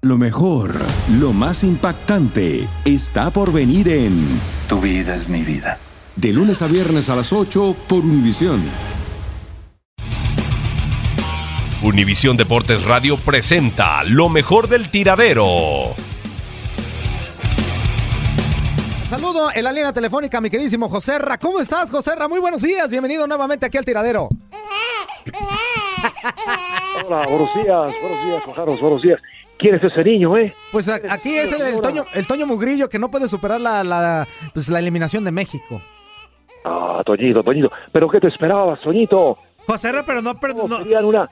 Lo mejor, lo más impactante, está por venir en Tu vida es mi vida. De lunes a viernes a las 8 por Univisión. Univisión Deportes Radio presenta lo mejor del tiradero. Saludo en la línea telefónica, mi queridísimo Joserra. ¿Cómo estás, Joserra? Muy buenos días. Bienvenido nuevamente aquí al tiradero. Hola, buenos días, buenos días, Carlos, buenos días. ¿Quién es ese niño, eh? Pues a- aquí es el, el Toño, el Toño Mugrillo que no puede superar la, la, pues, la eliminación de México. Ah, Toñito, Toñito. ¿Pero qué te esperabas, Toñito? Joserra, pero no, perdón, no. Una...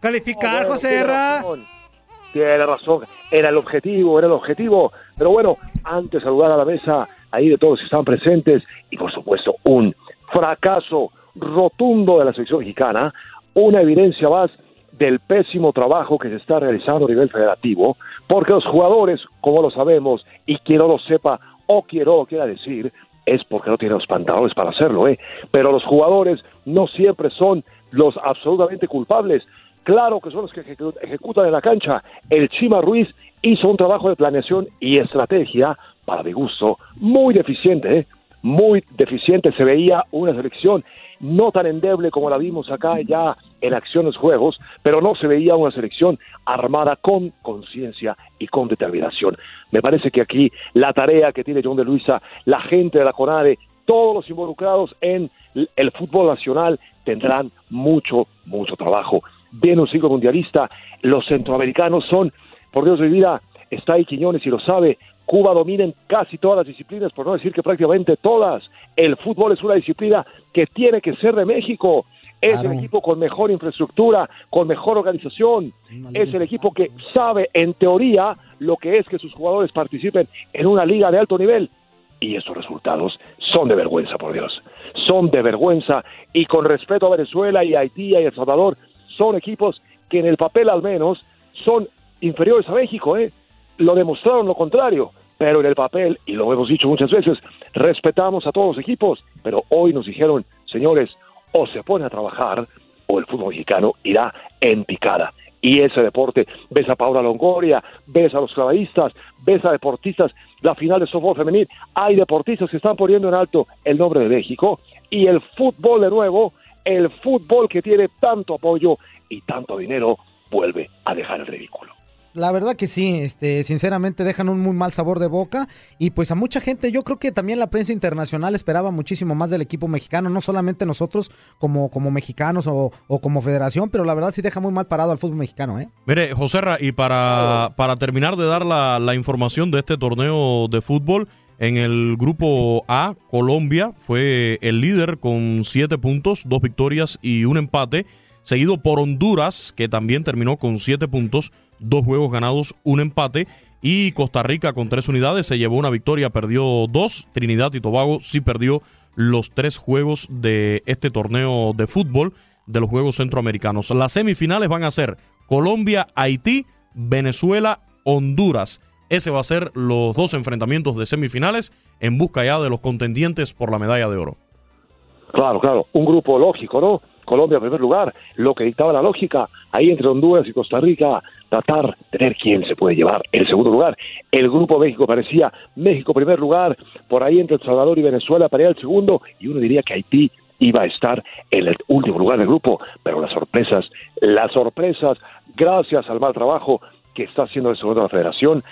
Calificar, Bueno, Joserra. Tiene razón. Tiene razón. Era el objetivo, era el objetivo. Pero bueno, antes saludar a la mesa, ahí de todos que están presentes, y por supuesto, un fracaso rotundo de la selección mexicana, una evidencia más del pésimo trabajo que se está realizando a nivel federativo, porque los jugadores, como lo sabemos, y quien no lo sepa o quien no lo quiera decir, es porque no tiene los pantalones para hacerlo, ¿eh? Pero los jugadores no siempre son los absolutamente culpables. Claro que son los que ejecu- ejecutan en la cancha. El Chima Ruiz hizo un trabajo de planeación y estrategia, para mi gusto, muy deficiente, ¿eh? Muy deficiente. Se veía una selección no tan endeble como la vimos acá ya en acciones juegos, pero no se veía una selección armada con conciencia y con determinación. Me parece que aquí la tarea que tiene John de Luisa, la gente de la CONADE, todos los involucrados en el fútbol nacional tendrán mucho, mucho trabajo. Viene un ciclo mundialista, los centroamericanos son, por Dios de vida, está ahí Quiñones y lo sabe, Cuba domina en casi todas las disciplinas, por no decir que prácticamente todas. El fútbol es una disciplina que tiene que ser de México. Es Claro. el equipo con mejor infraestructura, con mejor organización. Es el equipo que sabe, en teoría, lo que es que sus jugadores participen en una liga de alto nivel. Y estos resultados son de vergüenza, por Dios. Son de vergüenza. Y con respeto a Venezuela y Haití y El Salvador, son equipos que en el papel al menos son inferiores a México, ¿eh? Lo demostraron lo contrario. Pero en el papel, y lo hemos dicho muchas veces, respetamos a todos los equipos. Pero hoy nos dijeron, señores, o se pone a trabajar o el fútbol mexicano irá en picada. Y ese deporte, ves a Paula Longoria, ves a los clavadistas, ves a deportistas, la final de softball femenil, hay deportistas que están poniendo en alto el nombre de México y el fútbol de nuevo, el fútbol que tiene tanto apoyo y tanto dinero, vuelve a dejar el ridículo. La verdad que sí, este, sinceramente dejan un muy mal sabor de boca y pues a mucha gente, yo creo que también la prensa internacional esperaba muchísimo más del equipo mexicano, no solamente nosotros como, como mexicanos o, o como federación, pero la verdad sí deja muy mal parado al fútbol mexicano, ¿eh? Mire, Joserra, y para, para terminar de dar la, la información de este torneo de fútbol, en el grupo A, Colombia fue el líder con siete puntos, dos victorias y un empate, seguido por Honduras, que también terminó con siete puntos, dos juegos ganados, un empate, y Costa Rica con tres unidades se llevó una victoria, perdió dos, Trinidad y Tobago sí perdió los tres juegos de este torneo de fútbol de los Juegos Centroamericanos. Las semifinales van a ser Colombia, Haití, Venezuela, Honduras. Ese va a ser los dos enfrentamientos de semifinales en busca ya de los contendientes por la medalla de oro. Claro, claro, un grupo lógico, ¿no? Colombia en primer lugar, lo que dictaba la lógica, ahí entre Honduras y Costa Rica, tratar de ver quién se puede llevar el segundo lugar. El grupo México parecía México primer lugar, por ahí entre El Salvador y Venezuela para el segundo, y uno diría que Haití iba a estar en el último lugar del grupo, pero las sorpresas, las sorpresas, gracias al mal trabajo que está haciendo el segundo de la federación,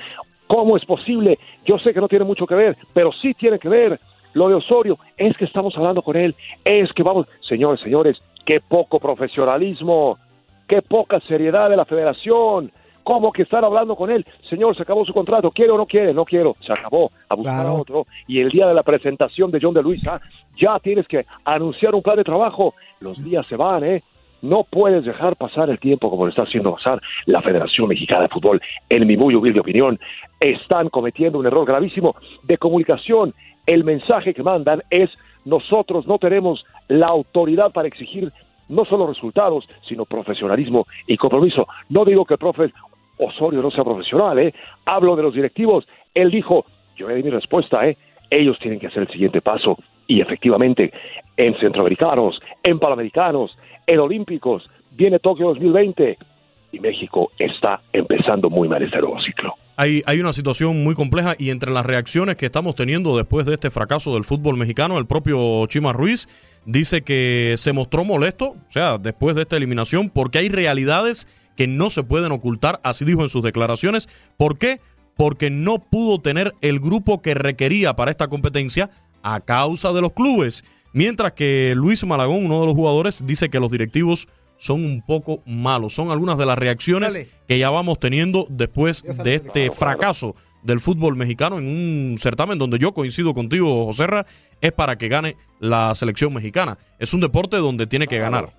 ¿cómo es posible? Yo sé que no tiene mucho que ver, pero sí tiene que ver. Lo de Osorio es que estamos hablando con él, es que vamos, señores, señores, qué poco profesionalismo, qué poca seriedad de la federación. ¿Cómo que estar hablando con él? Señor, se acabó su contrato. ¿Quiere o no quiere? No quiero. Se acabó. A buscar a otro. Y el día de la presentación de John de Luisa, ya tienes que anunciar un plan de trabajo. Los días se van, ¿eh? No puedes dejar pasar el tiempo como lo está haciendo pasar la Federación Mexicana de Fútbol. En mi muy humilde opinión, están cometiendo un error gravísimo de comunicación. El mensaje que mandan es nosotros no tenemos la autoridad para exigir no solo resultados, sino profesionalismo y compromiso. No digo que el profe Osorio no sea profesional, ¿eh? Hablo de los directivos. Él dijo, yo le di mi respuesta, ¿eh? Ellos tienen que hacer el siguiente paso. Y efectivamente, en centroamericanos, en panamericanos, en olímpicos, viene Tokio 2020 y México está empezando muy mal este nuevo ciclo. Hay, hay una situación muy compleja y entre las reacciones que estamos teniendo después de este fracaso del fútbol mexicano, el propio Chima Ruiz dice que se mostró molesto, o sea, después de esta eliminación, porque hay realidades que no se pueden ocultar, así dijo en sus declaraciones. ¿Por qué? Porque no pudo tener el grupo que requería para esta competencia a causa de los clubes. Mientras que Luis Malagón, uno de los jugadores, dice que los directivos son un poco malos. Son algunas de las reacciones Dale. que ya vamos teniendo después de este fracaso del fútbol mexicano en un certamen donde yo coincido contigo, Joserra, es para que gane la selección mexicana. Es un deporte donde tiene que ganar.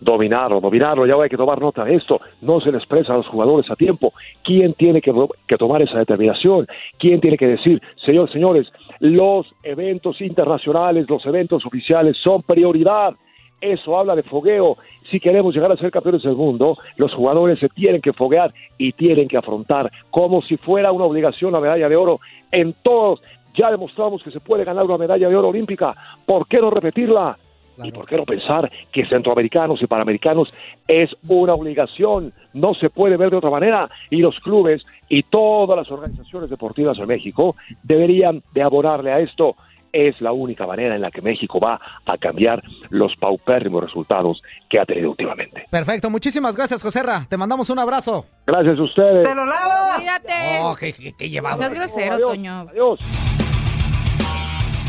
dominarlo, dominarlo, ya hay que tomar nota de esto, no se le expresa a los jugadores a tiempo, ¿quién tiene que, que tomar esa determinación? ¿Quién tiene que decir, señor, señores, los eventos internacionales, los eventos oficiales son prioridad? Eso habla de fogueo. Si queremos llegar a ser campeones del mundo, los jugadores se tienen que foguear y tienen que afrontar como si fuera una obligación la medalla de oro en todos. Ya demostramos que se puede ganar una medalla de oro olímpica. ¿Por qué no repetirla? ¿Y por qué no pensar que centroamericanos y panamericanos es una obligación? No se puede ver de otra manera. Y los clubes y todas las organizaciones deportivas de México deberían de abonarle a esto. Es la única manera en la que México va a cambiar los paupérrimos resultados que ha tenido últimamente. Perfecto, muchísimas gracias, Joserra. Te mandamos un abrazo. Gracias a ustedes. ¡Te lo lavas! Cuídate. Oh, qué, qué, qué llevado. No seas grosero, Adiós. Toño. Adiós.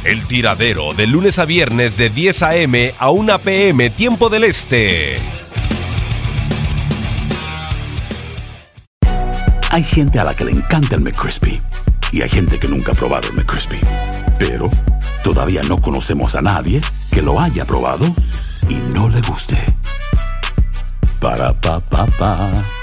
El tiradero de lunes a viernes de 10 a.m. a 1 p.m. tiempo del este. Hay gente a la que le encanta el McCrispy y hay gente que nunca ha probado el McCrispy. Pero todavía no conocemos a nadie que lo haya probado y no le guste. Para pa pa pa.